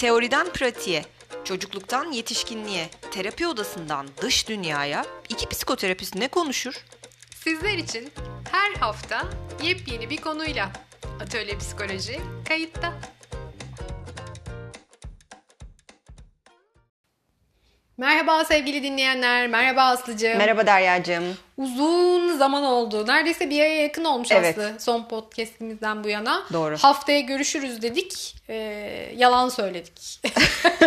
Teoriden pratiğe, çocukluktan yetişkinliğe, terapi odasından dış dünyaya iki psikoterapist ne konuşur? Sizler için her hafta yepyeni bir konuyla Atölye Psikoloji kayıtta. Merhaba sevgili dinleyenler, merhaba Aslı'cığım. Merhaba Derya'cığım. Uzun zaman oldu. Neredeyse bir aya yakın olmuş Evet. Aslı son podcastimizden bu yana. Doğru. Haftaya görüşürüz dedik. Ee, yalan söyledik.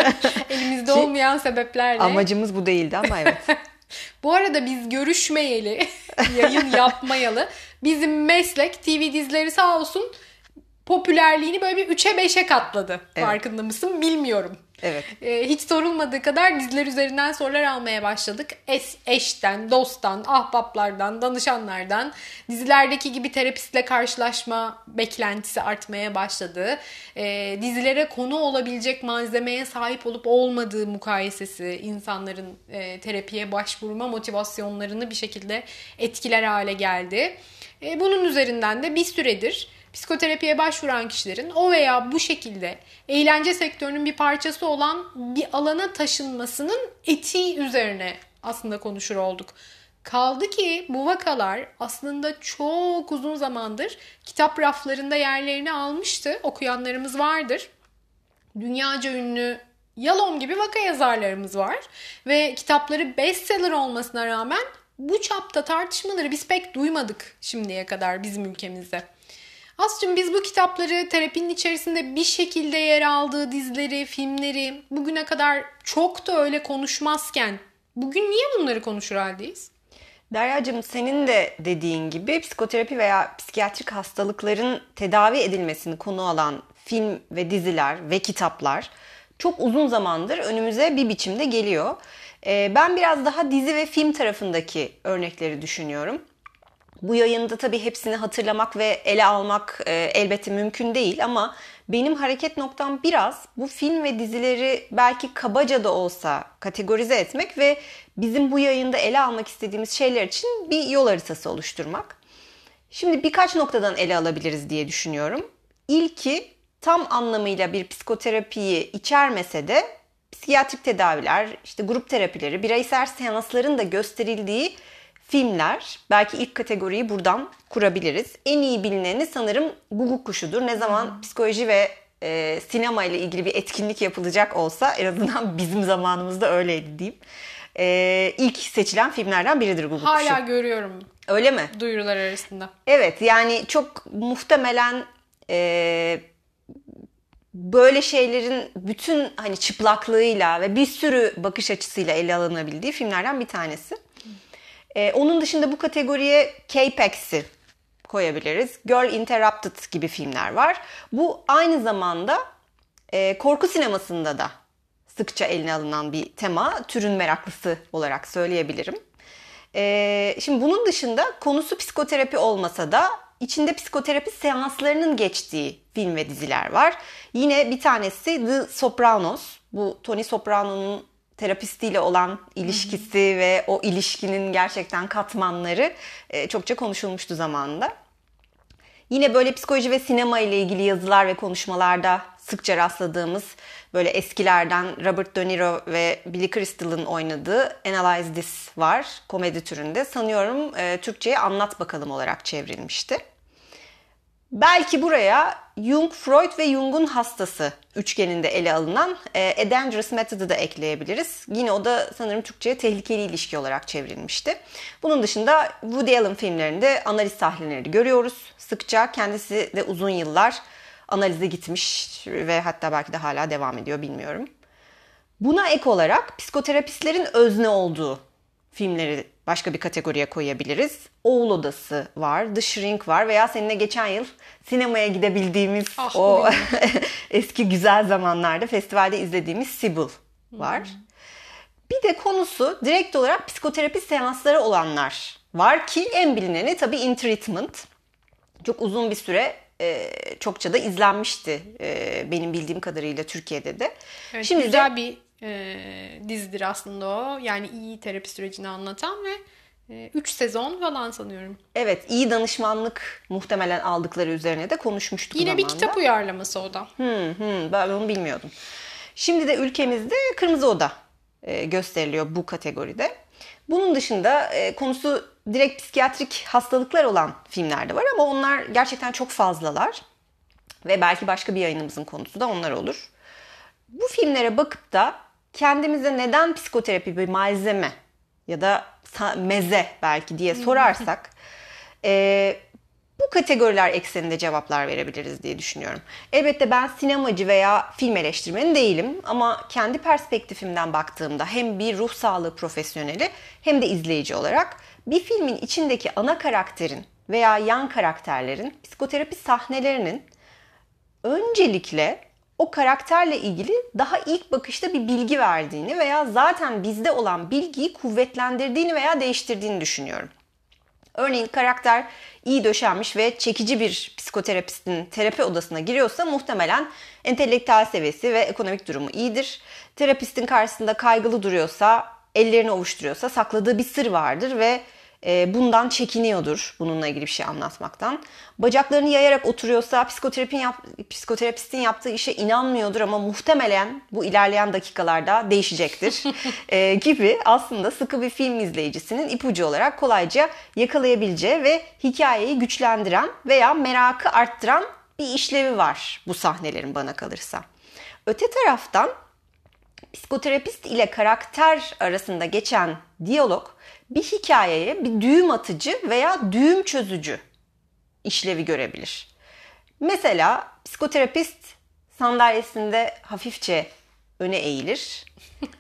Elimizde olmayan sebeplerle. Amacımız bu değildi ama evet. Bu arada biz görüşmeyeli, yayın yapmayalı. Bizim meslek TV dizileri sağ olsun popülerliğini böyle bir 3'e 5'e katladı. Evet. Farkında mısın bilmiyorum. Evet. Ee, hiç sorulmadığı kadar diziler üzerinden sorular almaya başladık. Es, eşten, dosttan, ahbaplardan, danışanlardan dizilerdeki gibi terapistle karşılaşma beklentisi artmaya başladı. Ee, dizilere konu olabilecek malzemeye sahip olup olmadığı mukayesesi insanların e, terapiye başvurma motivasyonlarını bir şekilde etkiler hale geldi. E, bunun üzerinden de bir süredir psikoterapiye başvuran kişilerin o veya bu şekilde eğlence sektörünün bir parçası olan bir alana taşınmasının etiği üzerine aslında konuşur olduk. Kaldı ki bu vakalar aslında çok uzun zamandır kitap raflarında yerlerini almıştı. Okuyanlarımız vardır. Dünyaca ünlü Yalom gibi vaka yazarlarımız var. Ve kitapları bestseller olmasına rağmen bu çapta tartışmaları biz pek duymadık şimdiye kadar bizim ülkemizde. Aslı'cığım biz bu kitapları terapinin içerisinde bir şekilde yer aldığı dizileri, filmleri bugüne kadar çok da öyle konuşmazken bugün niye bunları konuşur haldeyiz? Derya'cığım senin de dediğin gibi psikoterapi veya psikiyatrik hastalıkların tedavi edilmesini konu alan film ve diziler ve kitaplar çok uzun zamandır önümüze bir biçimde geliyor. Ee, ben biraz daha dizi ve film tarafındaki örnekleri düşünüyorum. Bu yayında tabii hepsini hatırlamak ve ele almak e, elbette mümkün değil ama benim hareket noktam biraz bu film ve dizileri belki kabaca da olsa kategorize etmek ve bizim bu yayında ele almak istediğimiz şeyler için bir yol haritası oluşturmak. Şimdi birkaç noktadan ele alabiliriz diye düşünüyorum. İlki tam anlamıyla bir psikoterapiyi içermese de psikiyatrik tedaviler, işte grup terapileri, bireysel seansların da gösterildiği filmler. Belki ilk kategoriyi buradan kurabiliriz. En iyi bilineni sanırım Guguk Kuşu'dur. Ne zaman psikoloji ve e, sinema ile ilgili bir etkinlik yapılacak olsa en azından bizim zamanımızda öyleydi diyeyim. E, ilk seçilen filmlerden biridir Guguk Hala Kuşu. görüyorum Öyle mi? duyurular arasında. Evet yani çok muhtemelen e, böyle şeylerin bütün hani çıplaklığıyla ve bir sürü bakış açısıyla ele alınabildiği filmlerden bir tanesi. E, onun dışında bu kategoriye K-Pax'i koyabiliriz. Girl Interrupted gibi filmler var. Bu aynı zamanda e, korku sinemasında da sıkça eline alınan bir tema. Türün meraklısı olarak söyleyebilirim. Ee, şimdi bunun dışında konusu psikoterapi olmasa da içinde psikoterapi seanslarının geçtiği film ve diziler var. Yine bir tanesi The Sopranos. Bu Tony Soprano'nun terapistiyle olan ilişkisi ve o ilişkinin gerçekten katmanları e, çokça konuşulmuştu zamanında. Yine böyle psikoloji ve sinema ile ilgili yazılar ve konuşmalarda sıkça rastladığımız böyle eskilerden Robert De Niro ve Billy Crystal'ın oynadığı Analyze This var komedi türünde. Sanıyorum e, Türkçe'ye anlat bakalım olarak çevrilmişti. Belki buraya Jung, Freud ve Jung'un hastası üçgeninde ele alınan e, A Dangerous Method'ı da ekleyebiliriz. Yine o da sanırım Türkçe'ye tehlikeli ilişki olarak çevrilmişti. Bunun dışında Woody Allen filmlerinde analiz sahneleri görüyoruz. Sıkça kendisi de uzun yıllar analize gitmiş ve hatta belki de hala devam ediyor bilmiyorum. Buna ek olarak psikoterapistlerin özne olduğu filmleri başka bir kategoriye koyabiliriz. Oğul Odası var, The Shrink var veya seninle geçen yıl sinemaya gidebildiğimiz Ah, o eski güzel zamanlarda festivalde izlediğimiz Sibyl var. Bir de konusu direkt olarak psikoterapi seansları olanlar var ki en bilineni tabii In Treatment. Çok uzun bir süre e, çokça da izlenmişti e, benim bildiğim kadarıyla Türkiye'de de. Evet, Şimdi de- güzel bir e, dizidir aslında o. Yani iyi terapi sürecini anlatan ve 3 sezon falan sanıyorum. Evet iyi danışmanlık muhtemelen aldıkları üzerine de konuşmuştuk Yine bir kitap uyarlaması o da. Hmm, hmm, ben onu bilmiyordum. Şimdi de ülkemizde Kırmızı Oda e, gösteriliyor bu kategoride. Bunun dışında e, konusu direkt psikiyatrik hastalıklar olan filmler de var ama onlar gerçekten çok fazlalar. Ve belki başka bir yayınımızın konusu da onlar olur. Bu filmlere bakıp da kendimize neden psikoterapi bir malzeme ya da meze belki diye sorarsak e, bu kategoriler ekseninde cevaplar verebiliriz diye düşünüyorum. Elbette ben sinemacı veya film eleştirmeni değilim ama kendi perspektifimden baktığımda hem bir ruh sağlığı profesyoneli hem de izleyici olarak bir filmin içindeki ana karakterin veya yan karakterlerin psikoterapi sahnelerinin öncelikle o karakterle ilgili daha ilk bakışta bir bilgi verdiğini veya zaten bizde olan bilgiyi kuvvetlendirdiğini veya değiştirdiğini düşünüyorum. Örneğin karakter iyi döşenmiş ve çekici bir psikoterapistin terapi odasına giriyorsa muhtemelen entelektüel seviyesi ve ekonomik durumu iyidir. Terapistin karşısında kaygılı duruyorsa, ellerini ovuşturuyorsa sakladığı bir sır vardır ve bundan çekiniyordur bununla ilgili bir şey anlatmaktan. Bacaklarını yayarak oturuyorsa psikoterapin yap, psikoterapistin yaptığı işe inanmıyordur ama muhtemelen bu ilerleyen dakikalarda değişecektir e, gibi aslında sıkı bir film izleyicisinin ipucu olarak kolayca yakalayabileceği ve hikayeyi güçlendiren veya merakı arttıran bir işlevi var bu sahnelerin bana kalırsa. Öte taraftan psikoterapist ile karakter arasında geçen diyalog bir hikayeye bir düğüm atıcı veya düğüm çözücü işlevi görebilir. Mesela psikoterapist sandalyesinde hafifçe öne eğilir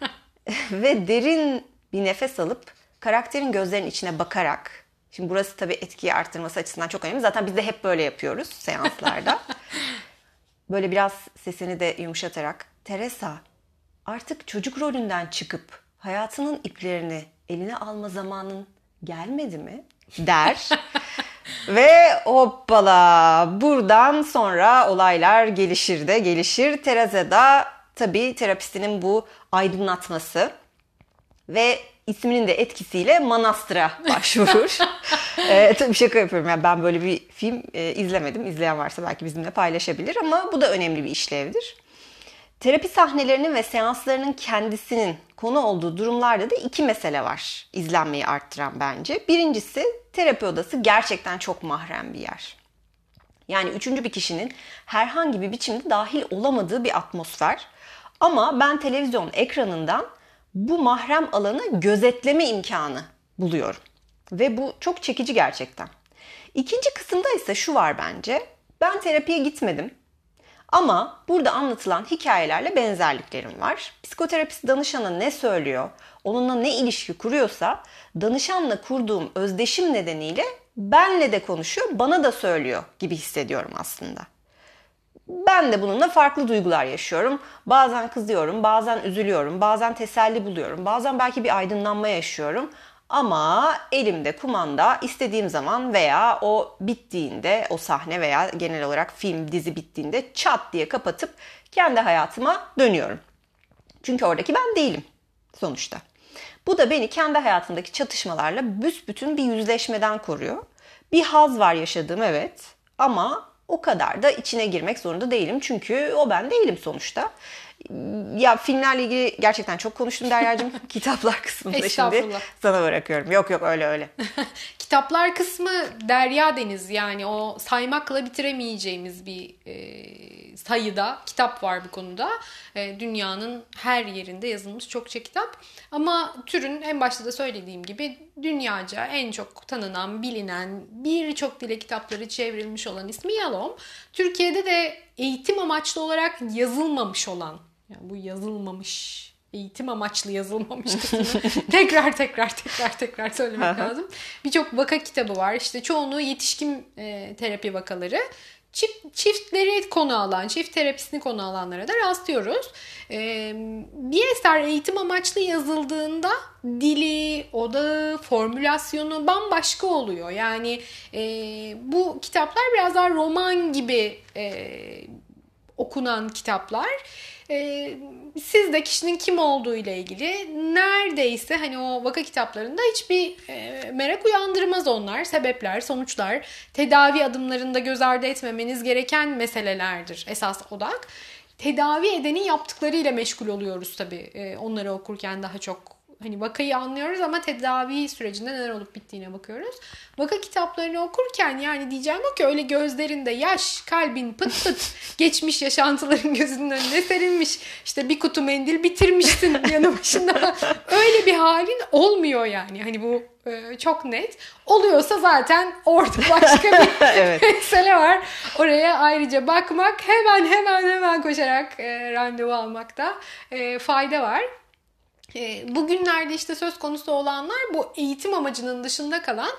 ve derin bir nefes alıp karakterin gözlerinin içine bakarak Şimdi burası tabii etkiyi arttırması açısından çok önemli. Zaten biz de hep böyle yapıyoruz seanslarda. böyle biraz sesini de yumuşatarak Teresa artık çocuk rolünden çıkıp hayatının iplerini eline alma zamanın gelmedi mi der. Ve hoppala buradan sonra olaylar gelişir de gelişir. Teresa da tabii terapistinin bu aydınlatması ve isminin de etkisiyle manastıra başvurur. ee, tabii şaka yapıyorum. Yani ben böyle bir film e, izlemedim. İzleyen varsa belki bizimle paylaşabilir ama bu da önemli bir işlevdir. Terapi sahnelerinin ve seanslarının kendisinin konu olduğu durumlarda da iki mesele var izlenmeyi arttıran bence. Birincisi terapi odası gerçekten çok mahrem bir yer. Yani üçüncü bir kişinin herhangi bir biçimde dahil olamadığı bir atmosfer. Ama ben televizyon ekranından bu mahrem alanı gözetleme imkanı buluyorum. Ve bu çok çekici gerçekten. İkinci kısımda ise şu var bence. Ben terapiye gitmedim ama burada anlatılan hikayelerle benzerliklerim var. Psikoterapist danışana ne söylüyor, onunla ne ilişki kuruyorsa danışanla kurduğum özdeşim nedeniyle benle de konuşuyor, bana da söylüyor gibi hissediyorum aslında. Ben de bununla farklı duygular yaşıyorum. Bazen kızıyorum, bazen üzülüyorum, bazen teselli buluyorum, bazen belki bir aydınlanma yaşıyorum. Ama elimde kumanda istediğim zaman veya o bittiğinde o sahne veya genel olarak film dizi bittiğinde çat diye kapatıp kendi hayatıma dönüyorum. Çünkü oradaki ben değilim sonuçta. Bu da beni kendi hayatımdaki çatışmalarla büsbütün bir yüzleşmeden koruyor. Bir haz var yaşadığım evet ama o kadar da içine girmek zorunda değilim. Çünkü o ben değilim sonuçta ya filmlerle ilgili gerçekten çok konuştum Derya'cığım. Kitaplar kısmında şimdi sana bırakıyorum. Yok yok öyle öyle. Kitaplar kısmı Derya Deniz yani o saymakla bitiremeyeceğimiz bir e, sayıda kitap var bu konuda. E, dünyanın her yerinde yazılmış çokça kitap. Ama türün en başta da söylediğim gibi dünyaca en çok tanınan, bilinen, birçok dile kitapları çevrilmiş olan ismi Yalom. Türkiye'de de eğitim amaçlı olarak yazılmamış olan yani bu yazılmamış eğitim amaçlı yazılmamış tekrar tekrar tekrar tekrar söylemek lazım. Birçok vaka kitabı var. İşte çoğunluğu yetişkin e, terapi vakaları. Çift, çiftleri konu alan, çift terapisini konu alanlara da rastlıyoruz. Ee, bir eser eğitim amaçlı yazıldığında dili, odağı, formülasyonu bambaşka oluyor. Yani e, bu kitaplar biraz daha roman gibi e, okunan kitaplar. Ee, siz de kişinin kim olduğu ile ilgili neredeyse hani o vaka kitaplarında hiçbir e, merak uyandırmaz onlar. Sebepler, sonuçlar, tedavi adımlarında göz ardı etmemeniz gereken meselelerdir esas odak. tedavi edenin yaptıklarıyla meşgul oluyoruz tabii. E, onları okurken daha çok hani vakayı anlıyoruz ama tedavi sürecinde neler olup bittiğine bakıyoruz. Vaka kitaplarını okurken yani diyeceğim o ki öyle gözlerinde yaş, kalbin pıt pıt geçmiş yaşantıların gözünün önüne serilmiş. İşte bir kutu mendil bitirmişsin yanı başında. Öyle bir halin olmuyor yani. Hani bu e, çok net. Oluyorsa zaten orada başka bir evet. mesele var. Oraya ayrıca bakmak hemen hemen hemen koşarak e, randevu almakta e, fayda var. E, bugünlerde işte söz konusu olanlar bu eğitim amacının dışında kalan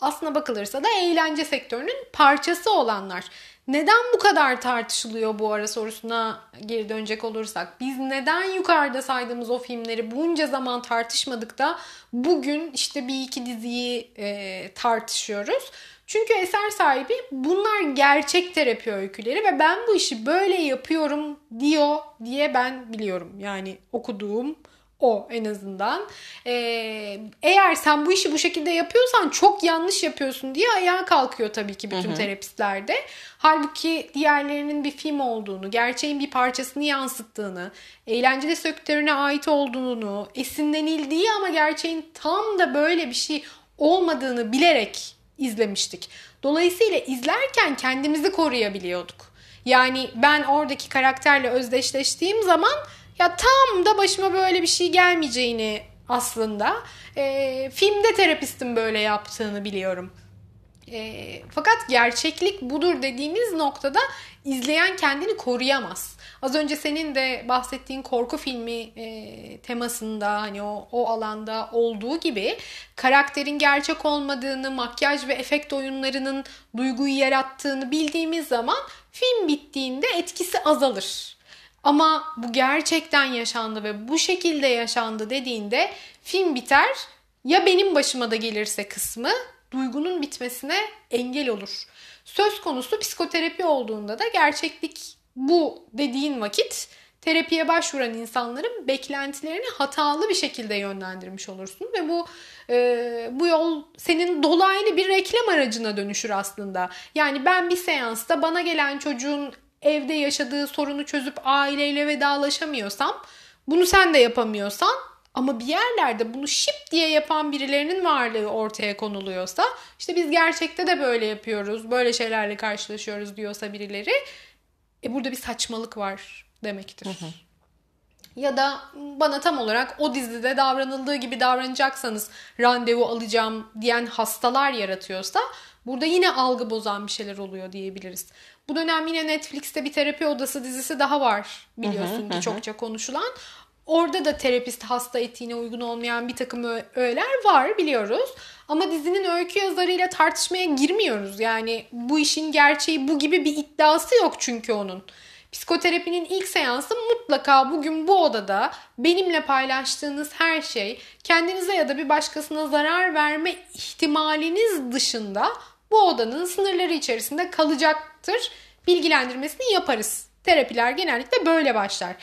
aslına bakılırsa da eğlence sektörünün parçası olanlar. Neden bu kadar tartışılıyor bu ara sorusuna geri dönecek olursak? Biz neden yukarıda saydığımız o filmleri bunca zaman tartışmadık da bugün işte bir iki diziyi e, tartışıyoruz? Çünkü eser sahibi bunlar gerçek terapi öyküleri ve ben bu işi böyle yapıyorum diyor diye ben biliyorum. Yani okuduğum o en azından. Ee, eğer sen bu işi bu şekilde yapıyorsan çok yanlış yapıyorsun diye ayağa kalkıyor tabii ki bütün hı hı. terapistlerde. Halbuki diğerlerinin bir film olduğunu, gerçeğin bir parçasını yansıttığını, eğlenceli sektörüne ait olduğunu, esinlenildiği ama gerçeğin tam da böyle bir şey olmadığını bilerek izlemiştik. Dolayısıyla izlerken kendimizi koruyabiliyorduk. Yani ben oradaki karakterle özdeşleştiğim zaman ya tam da başıma böyle bir şey gelmeyeceğini aslında e, filmde terapistin böyle yaptığını biliyorum. E, fakat gerçeklik budur dediğimiz noktada izleyen kendini koruyamaz. Az önce senin de bahsettiğin korku filmi e, temasında hani o, o alanda olduğu gibi karakterin gerçek olmadığını, makyaj ve efekt oyunlarının duyguyu yarattığını bildiğimiz zaman film bittiğinde etkisi azalır. Ama bu gerçekten yaşandı ve bu şekilde yaşandı dediğinde film biter. Ya benim başıma da gelirse kısmı duygunun bitmesine engel olur. Söz konusu psikoterapi olduğunda da gerçeklik bu dediğin vakit terapiye başvuran insanların beklentilerini hatalı bir şekilde yönlendirmiş olursun ve bu e, bu yol senin dolaylı bir reklam aracına dönüşür aslında. Yani ben bir seansta bana gelen çocuğun evde yaşadığı sorunu çözüp aileyle vedalaşamıyorsam bunu sen de yapamıyorsan ama bir yerlerde bunu şip diye yapan birilerinin varlığı ortaya konuluyorsa işte biz gerçekte de böyle yapıyoruz, böyle şeylerle karşılaşıyoruz diyorsa birileri e burada bir saçmalık var demektir. Hı hı. Ya da bana tam olarak o dizide davranıldığı gibi davranacaksanız randevu alacağım diyen hastalar yaratıyorsa burada yine algı bozan bir şeyler oluyor diyebiliriz. Bu dönem yine Netflix'te bir terapi odası dizisi daha var biliyorsun ki çokça konuşulan. Orada da terapist hasta etiğine uygun olmayan bir takım öğeler var biliyoruz. Ama dizinin öykü yazarıyla tartışmaya girmiyoruz. Yani bu işin gerçeği bu gibi bir iddiası yok çünkü onun. Psikoterapinin ilk seansı mutlaka bugün bu odada benimle paylaştığınız her şey kendinize ya da bir başkasına zarar verme ihtimaliniz dışında bu odanın sınırları içerisinde kalacaktır. Bilgilendirmesini yaparız. Terapiler genellikle böyle başlar.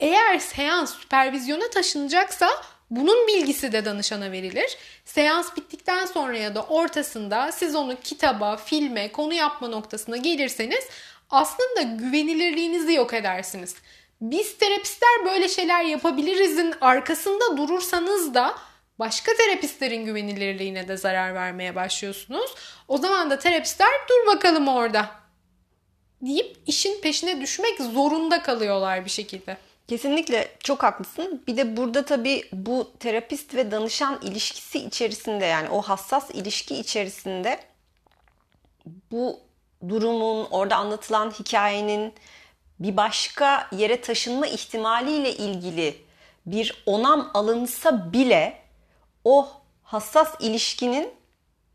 Eğer seans süpervizyona taşınacaksa bunun bilgisi de danışana verilir. Seans bittikten sonra ya da ortasında siz onu kitaba, filme, konu yapma noktasına gelirseniz aslında güvenilirliğinizi yok edersiniz. Biz terapistler böyle şeyler yapabilirizin arkasında durursanız da başka terapistlerin güvenilirliğine de zarar vermeye başlıyorsunuz. O zaman da terapistler dur bakalım orada deyip işin peşine düşmek zorunda kalıyorlar bir şekilde. Kesinlikle çok haklısın. Bir de burada tabii bu terapist ve danışan ilişkisi içerisinde yani o hassas ilişki içerisinde bu durumun, orada anlatılan hikayenin bir başka yere taşınma ihtimaliyle ilgili bir onam alınsa bile o hassas ilişkinin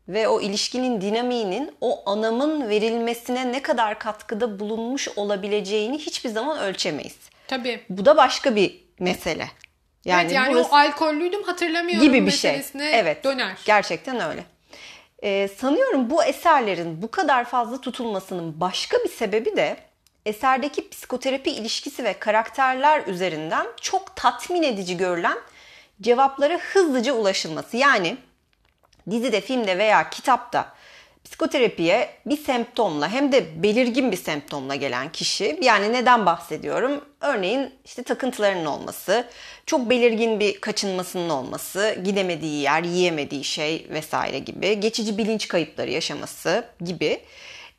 ve o ilişkinin dinamiğinin o anamın verilmesine ne kadar katkıda bulunmuş olabileceğini hiçbir zaman ölçemeyiz. Tabii. Bu da başka bir mesele. Yani, evet, yani burası... o alkollüydüm hatırlamıyorum gibi bir şey. Evet. Döner. Gerçekten öyle. Ee, sanıyorum bu eserlerin bu kadar fazla tutulmasının başka bir sebebi de eserdeki psikoterapi ilişkisi ve karakterler üzerinden çok tatmin edici görülen cevaplara hızlıca ulaşılması. Yani dizide, filmde veya kitapta psikoterapiye bir semptomla hem de belirgin bir semptomla gelen kişi yani neden bahsediyorum? Örneğin işte takıntılarının olması, çok belirgin bir kaçınmasının olması, gidemediği yer, yiyemediği şey vesaire gibi, geçici bilinç kayıpları yaşaması gibi.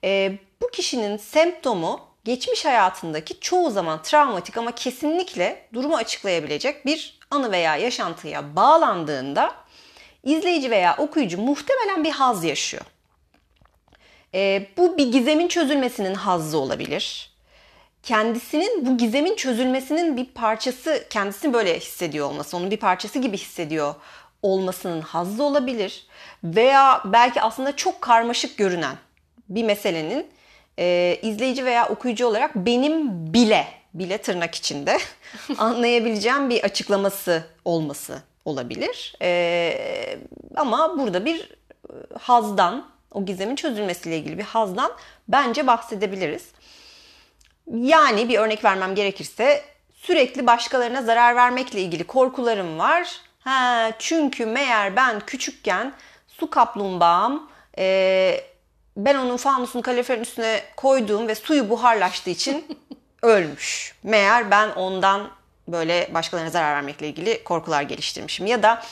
E, bu kişinin semptomu geçmiş hayatındaki çoğu zaman travmatik ama kesinlikle durumu açıklayabilecek bir anı veya yaşantıya bağlandığında izleyici veya okuyucu muhtemelen bir haz yaşıyor. E, bu bir gizemin çözülmesinin hazzı olabilir. Kendisinin bu gizemin çözülmesinin bir parçası, kendisini böyle hissediyor olması, onun bir parçası gibi hissediyor olmasının hazzı olabilir. Veya belki aslında çok karmaşık görünen bir meselenin e, izleyici veya okuyucu olarak benim bile, bile tırnak içinde anlayabileceğim bir açıklaması olması olabilir. E, ama burada bir hazdan, o gizemin çözülmesiyle ilgili bir hazdan bence bahsedebiliriz. Yani bir örnek vermem gerekirse sürekli başkalarına zarar vermekle ilgili korkularım var. Ha, çünkü meğer ben küçükken su kaplumbağam e, ben onun fanusunu kaloriferin üstüne koyduğum ve suyu buharlaştığı için ölmüş. Meğer ben ondan böyle başkalarına zarar vermekle ilgili korkular geliştirmişim. Ya da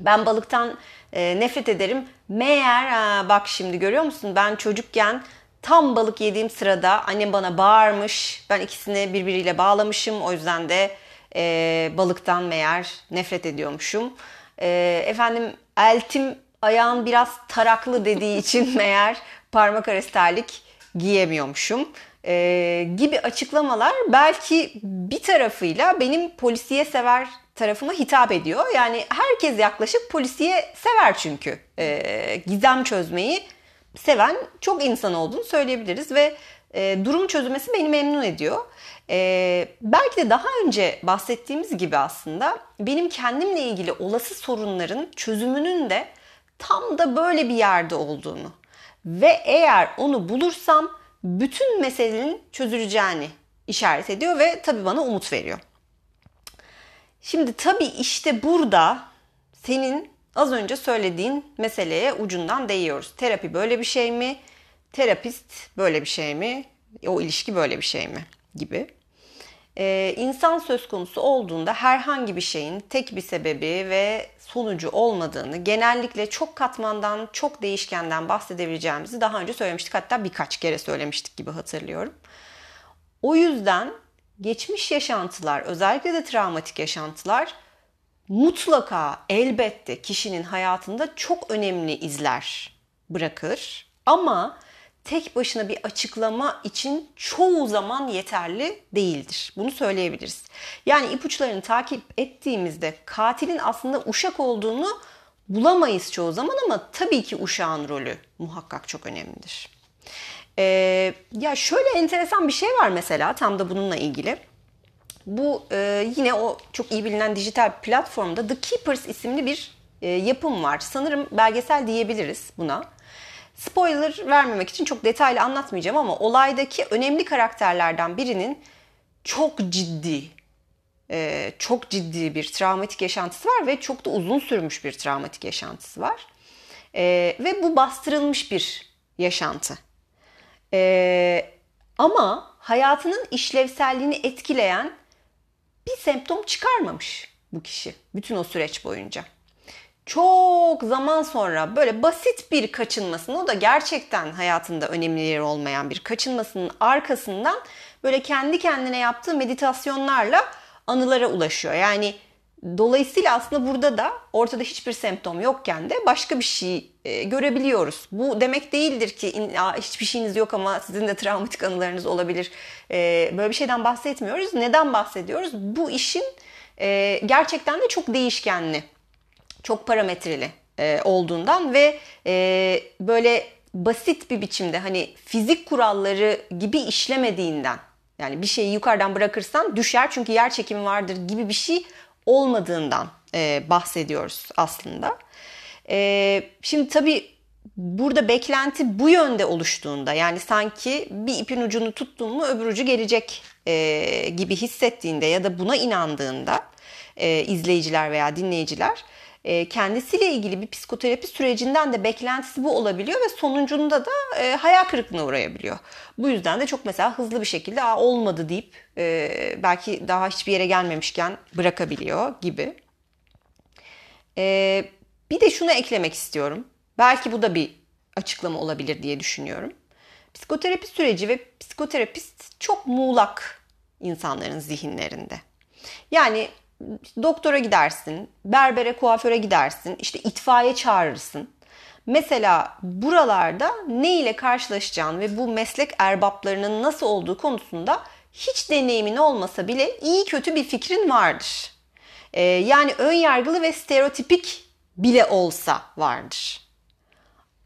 ben balıktan e, nefret ederim. Meğer ha, bak şimdi görüyor musun ben çocukken tam balık yediğim sırada annem bana bağırmış. Ben ikisini birbiriyle bağlamışım. O yüzden de e, balıktan meğer nefret ediyormuşum. E, efendim eltim ayağın biraz taraklı dediği için meğer parmak arası terlik giyemiyormuşum e, gibi açıklamalar belki bir tarafıyla benim polisiye sever tarafıma hitap ediyor. Yani herkes yaklaşık polisiye sever çünkü. E, gizem çözmeyi seven çok insan olduğunu söyleyebiliriz ve e, durum çözülmesi beni memnun ediyor. E, belki de daha önce bahsettiğimiz gibi aslında benim kendimle ilgili olası sorunların çözümünün de tam da böyle bir yerde olduğunu ve eğer onu bulursam bütün meselenin çözüleceğini işaret ediyor ve tabii bana umut veriyor. Şimdi tabii işte burada senin az önce söylediğin meseleye ucundan değiyoruz. Terapi böyle bir şey mi? Terapist böyle bir şey mi? O ilişki böyle bir şey mi? Gibi. Ee, insan söz konusu olduğunda herhangi bir şeyin tek bir sebebi ve sonucu olmadığını, genellikle çok katmandan, çok değişkenden bahsedebileceğimizi daha önce söylemiştik. Hatta birkaç kere söylemiştik gibi hatırlıyorum. O yüzden geçmiş yaşantılar, özellikle de travmatik yaşantılar mutlaka elbette kişinin hayatında çok önemli izler bırakır. Ama tek başına bir açıklama için çoğu zaman yeterli değildir. Bunu söyleyebiliriz. Yani ipuçlarını takip ettiğimizde katilin aslında uşak olduğunu bulamayız çoğu zaman ama tabii ki uşağın rolü muhakkak çok önemlidir. Ee, ya şöyle enteresan bir şey var mesela tam da bununla ilgili. Bu e, yine o çok iyi bilinen dijital platformda The Keepers isimli bir e, yapım var. Sanırım belgesel diyebiliriz buna. Spoiler vermemek için çok detaylı anlatmayacağım ama olaydaki önemli karakterlerden birinin çok ciddi, e, çok ciddi bir travmatik yaşantısı var ve çok da uzun sürmüş bir travmatik yaşantısı var. E, ve bu bastırılmış bir yaşantı. E, ama hayatının işlevselliğini etkileyen bir semptom çıkarmamış bu kişi bütün o süreç boyunca çok zaman sonra böyle basit bir kaçınmasının o da gerçekten hayatında önemli yeri olmayan bir kaçınmasının arkasından böyle kendi kendine yaptığı meditasyonlarla anılara ulaşıyor. Yani dolayısıyla aslında burada da ortada hiçbir semptom yokken de başka bir şey e, görebiliyoruz. Bu demek değildir ki hiçbir şeyiniz yok ama sizin de travmatik anılarınız olabilir. E, böyle bir şeyden bahsetmiyoruz. Neden bahsediyoruz? Bu işin e, gerçekten de çok değişkenli çok parametreli olduğundan ve böyle basit bir biçimde hani fizik kuralları gibi işlemediğinden yani bir şeyi yukarıdan bırakırsan düşer çünkü yer çekimi vardır gibi bir şey olmadığından e, bahsediyoruz aslında. E, şimdi tabii burada beklenti bu yönde oluştuğunda yani sanki bir ipin ucunu tuttuğun mu öbür ucu gelecek e, gibi hissettiğinde ya da buna inandığında e, izleyiciler veya dinleyiciler kendisiyle ilgili bir psikoterapi sürecinden de beklentisi bu olabiliyor ve sonucunda da e, hayal kırıklığına uğrayabiliyor. Bu yüzden de çok mesela hızlı bir şekilde Aa, olmadı deyip e, belki daha hiçbir yere gelmemişken bırakabiliyor gibi. E, bir de şunu eklemek istiyorum. Belki bu da bir açıklama olabilir diye düşünüyorum. Psikoterapi süreci ve psikoterapist çok muğlak insanların zihinlerinde. Yani doktora gidersin, berbere, kuaföre gidersin, işte itfaiye çağırırsın. Mesela buralarda ne ile karşılaşacağın ve bu meslek erbaplarının nasıl olduğu konusunda hiç deneyimin olmasa bile iyi kötü bir fikrin vardır. Ee, yani ön yargılı ve stereotipik bile olsa vardır.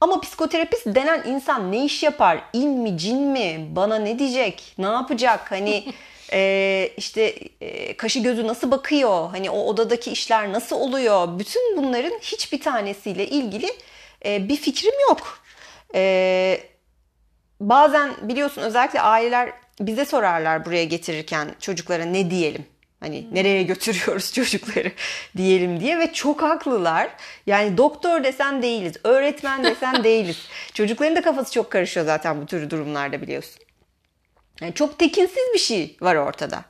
Ama psikoterapist denen insan ne iş yapar? İn mi, cin mi? Bana ne diyecek? Ne yapacak? Hani e, işte e, kaşı gözü nasıl bakıyor? Hani o odadaki işler nasıl oluyor? Bütün bunların hiçbir tanesiyle ilgili e, bir fikrim yok. E, bazen biliyorsun özellikle aileler bize sorarlar buraya getirirken çocuklara ne diyelim? Hani nereye götürüyoruz çocukları diyelim diye ve çok haklılar. Yani doktor desen değiliz, öğretmen desen değiliz. Çocukların da kafası çok karışıyor zaten bu tür durumlarda biliyorsun. Yani çok tekinsiz bir şey var ortada.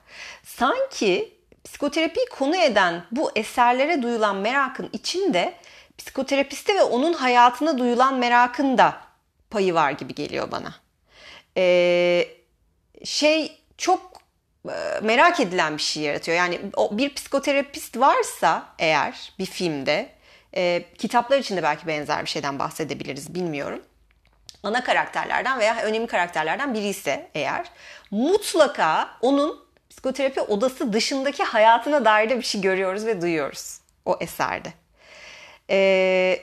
Sanki psikoterapiyi konu eden bu eserlere duyulan merakın içinde psikoterapiste ve onun hayatına duyulan merakın da payı var gibi geliyor bana. Ee, şey çok e, merak edilen bir şey yaratıyor. Yani bir psikoterapist varsa eğer bir filmde e, kitaplar içinde belki benzer bir şeyden bahsedebiliriz bilmiyorum. Ana karakterlerden veya önemli karakterlerden biri ise eğer mutlaka onun psikoterapi odası dışındaki hayatına dair de bir şey görüyoruz ve duyuyoruz o eserde. Ee,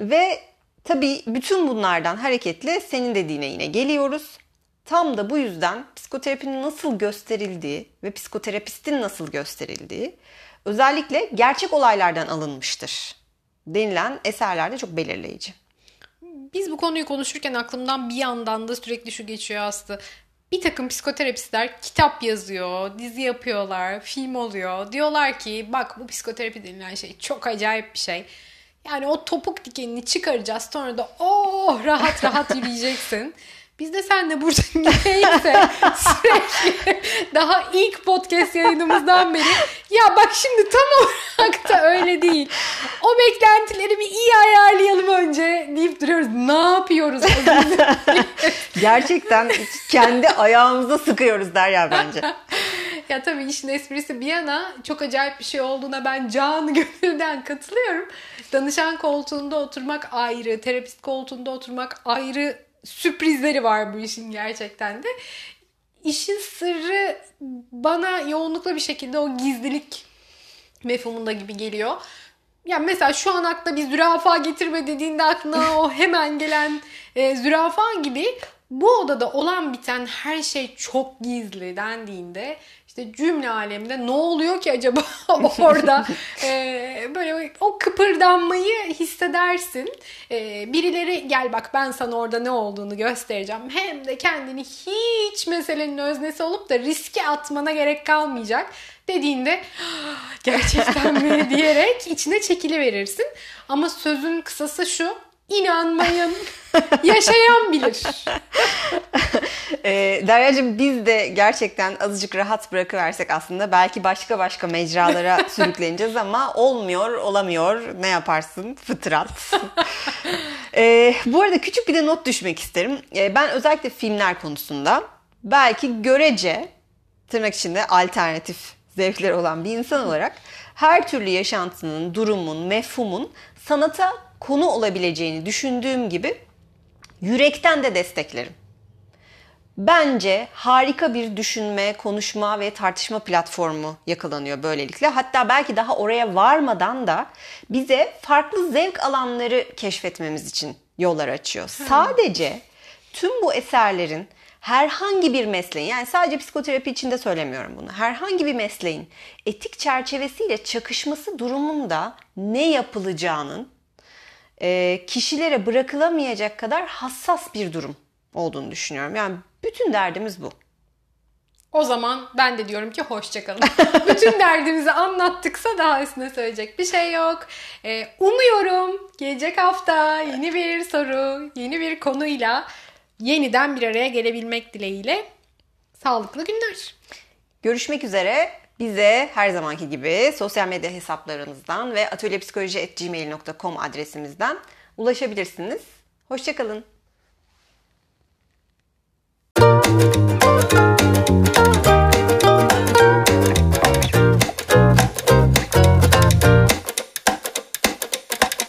ve tabii bütün bunlardan hareketle senin dediğine yine geliyoruz. Tam da bu yüzden psikoterapinin nasıl gösterildiği ve psikoterapistin nasıl gösterildiği özellikle gerçek olaylardan alınmıştır denilen eserlerde çok belirleyici. Biz bu konuyu konuşurken aklımdan bir yandan da sürekli şu geçiyor aslında. Bir takım psikoterapistler kitap yazıyor, dizi yapıyorlar, film oluyor. Diyorlar ki bak bu psikoterapi denilen şey çok acayip bir şey. Yani o topuk dikenini çıkaracağız sonra da oh rahat rahat yürüyeceksin. Biz de senle burada neyse sürekli daha ilk podcast yayınımızdan beri ya bak şimdi tam olarak da öyle değil. O beklentileri bir iyi ayarlayalım önce deyip duruyoruz. Ne yapıyoruz? Gerçekten kendi ayağımıza sıkıyoruz der ya bence. ya tabii işin esprisi bir yana çok acayip bir şey olduğuna ben can gönülden katılıyorum. Danışan koltuğunda oturmak ayrı, terapist koltuğunda oturmak ayrı sürprizleri var bu işin gerçekten de. İşin sırrı bana yoğunlukla bir şekilde o gizlilik mefhumunda gibi geliyor. Yani mesela şu an akla bir zürafa getirme dediğinde aklına o hemen gelen e, zürafa gibi bu odada olan biten her şey çok gizli dendiğinde işte cümle aleminde ne oluyor ki acaba orada ee, böyle o kıpırdanmayı hissedersin. Ee, birileri gel bak ben sana orada ne olduğunu göstereceğim. Hem de kendini hiç meselenin öznesi olup da riske atmana gerek kalmayacak dediğinde gerçekten mi diyerek içine çekili verirsin. Ama sözün kısası şu inanmayın. Yaşayan bilir. e, Derya'cığım biz de gerçekten azıcık rahat bırakıversek aslında belki başka başka mecralara sürükleneceğiz ama olmuyor, olamıyor. Ne yaparsın? Fıtrat. e, bu arada küçük bir de not düşmek isterim. E, ben özellikle filmler konusunda belki görece tırnak içinde alternatif zevkler olan bir insan olarak her türlü yaşantının, durumun, mefhumun sanata konu olabileceğini düşündüğüm gibi yürekten de desteklerim. Bence harika bir düşünme, konuşma ve tartışma platformu yakalanıyor böylelikle. Hatta belki daha oraya varmadan da bize farklı zevk alanları keşfetmemiz için yollar açıyor. Hmm. Sadece tüm bu eserlerin herhangi bir mesleğin yani sadece psikoterapi için de söylemiyorum bunu. Herhangi bir mesleğin etik çerçevesiyle çakışması durumunda ne yapılacağının e, kişilere bırakılamayacak kadar hassas bir durum olduğunu düşünüyorum. Yani bütün derdimiz bu. O zaman ben de diyorum ki hoşçakalın. Bütün derdimizi anlattıksa daha üstüne söyleyecek bir şey yok. Ee, umuyorum gelecek hafta yeni bir soru, yeni bir konuyla yeniden bir araya gelebilmek dileğiyle sağlıklı günler. Görüşmek üzere. Bize her zamanki gibi sosyal medya hesaplarımızdan ve atölyepsikoloji.gmail.com adresimizden ulaşabilirsiniz. Hoşçakalın. Müzik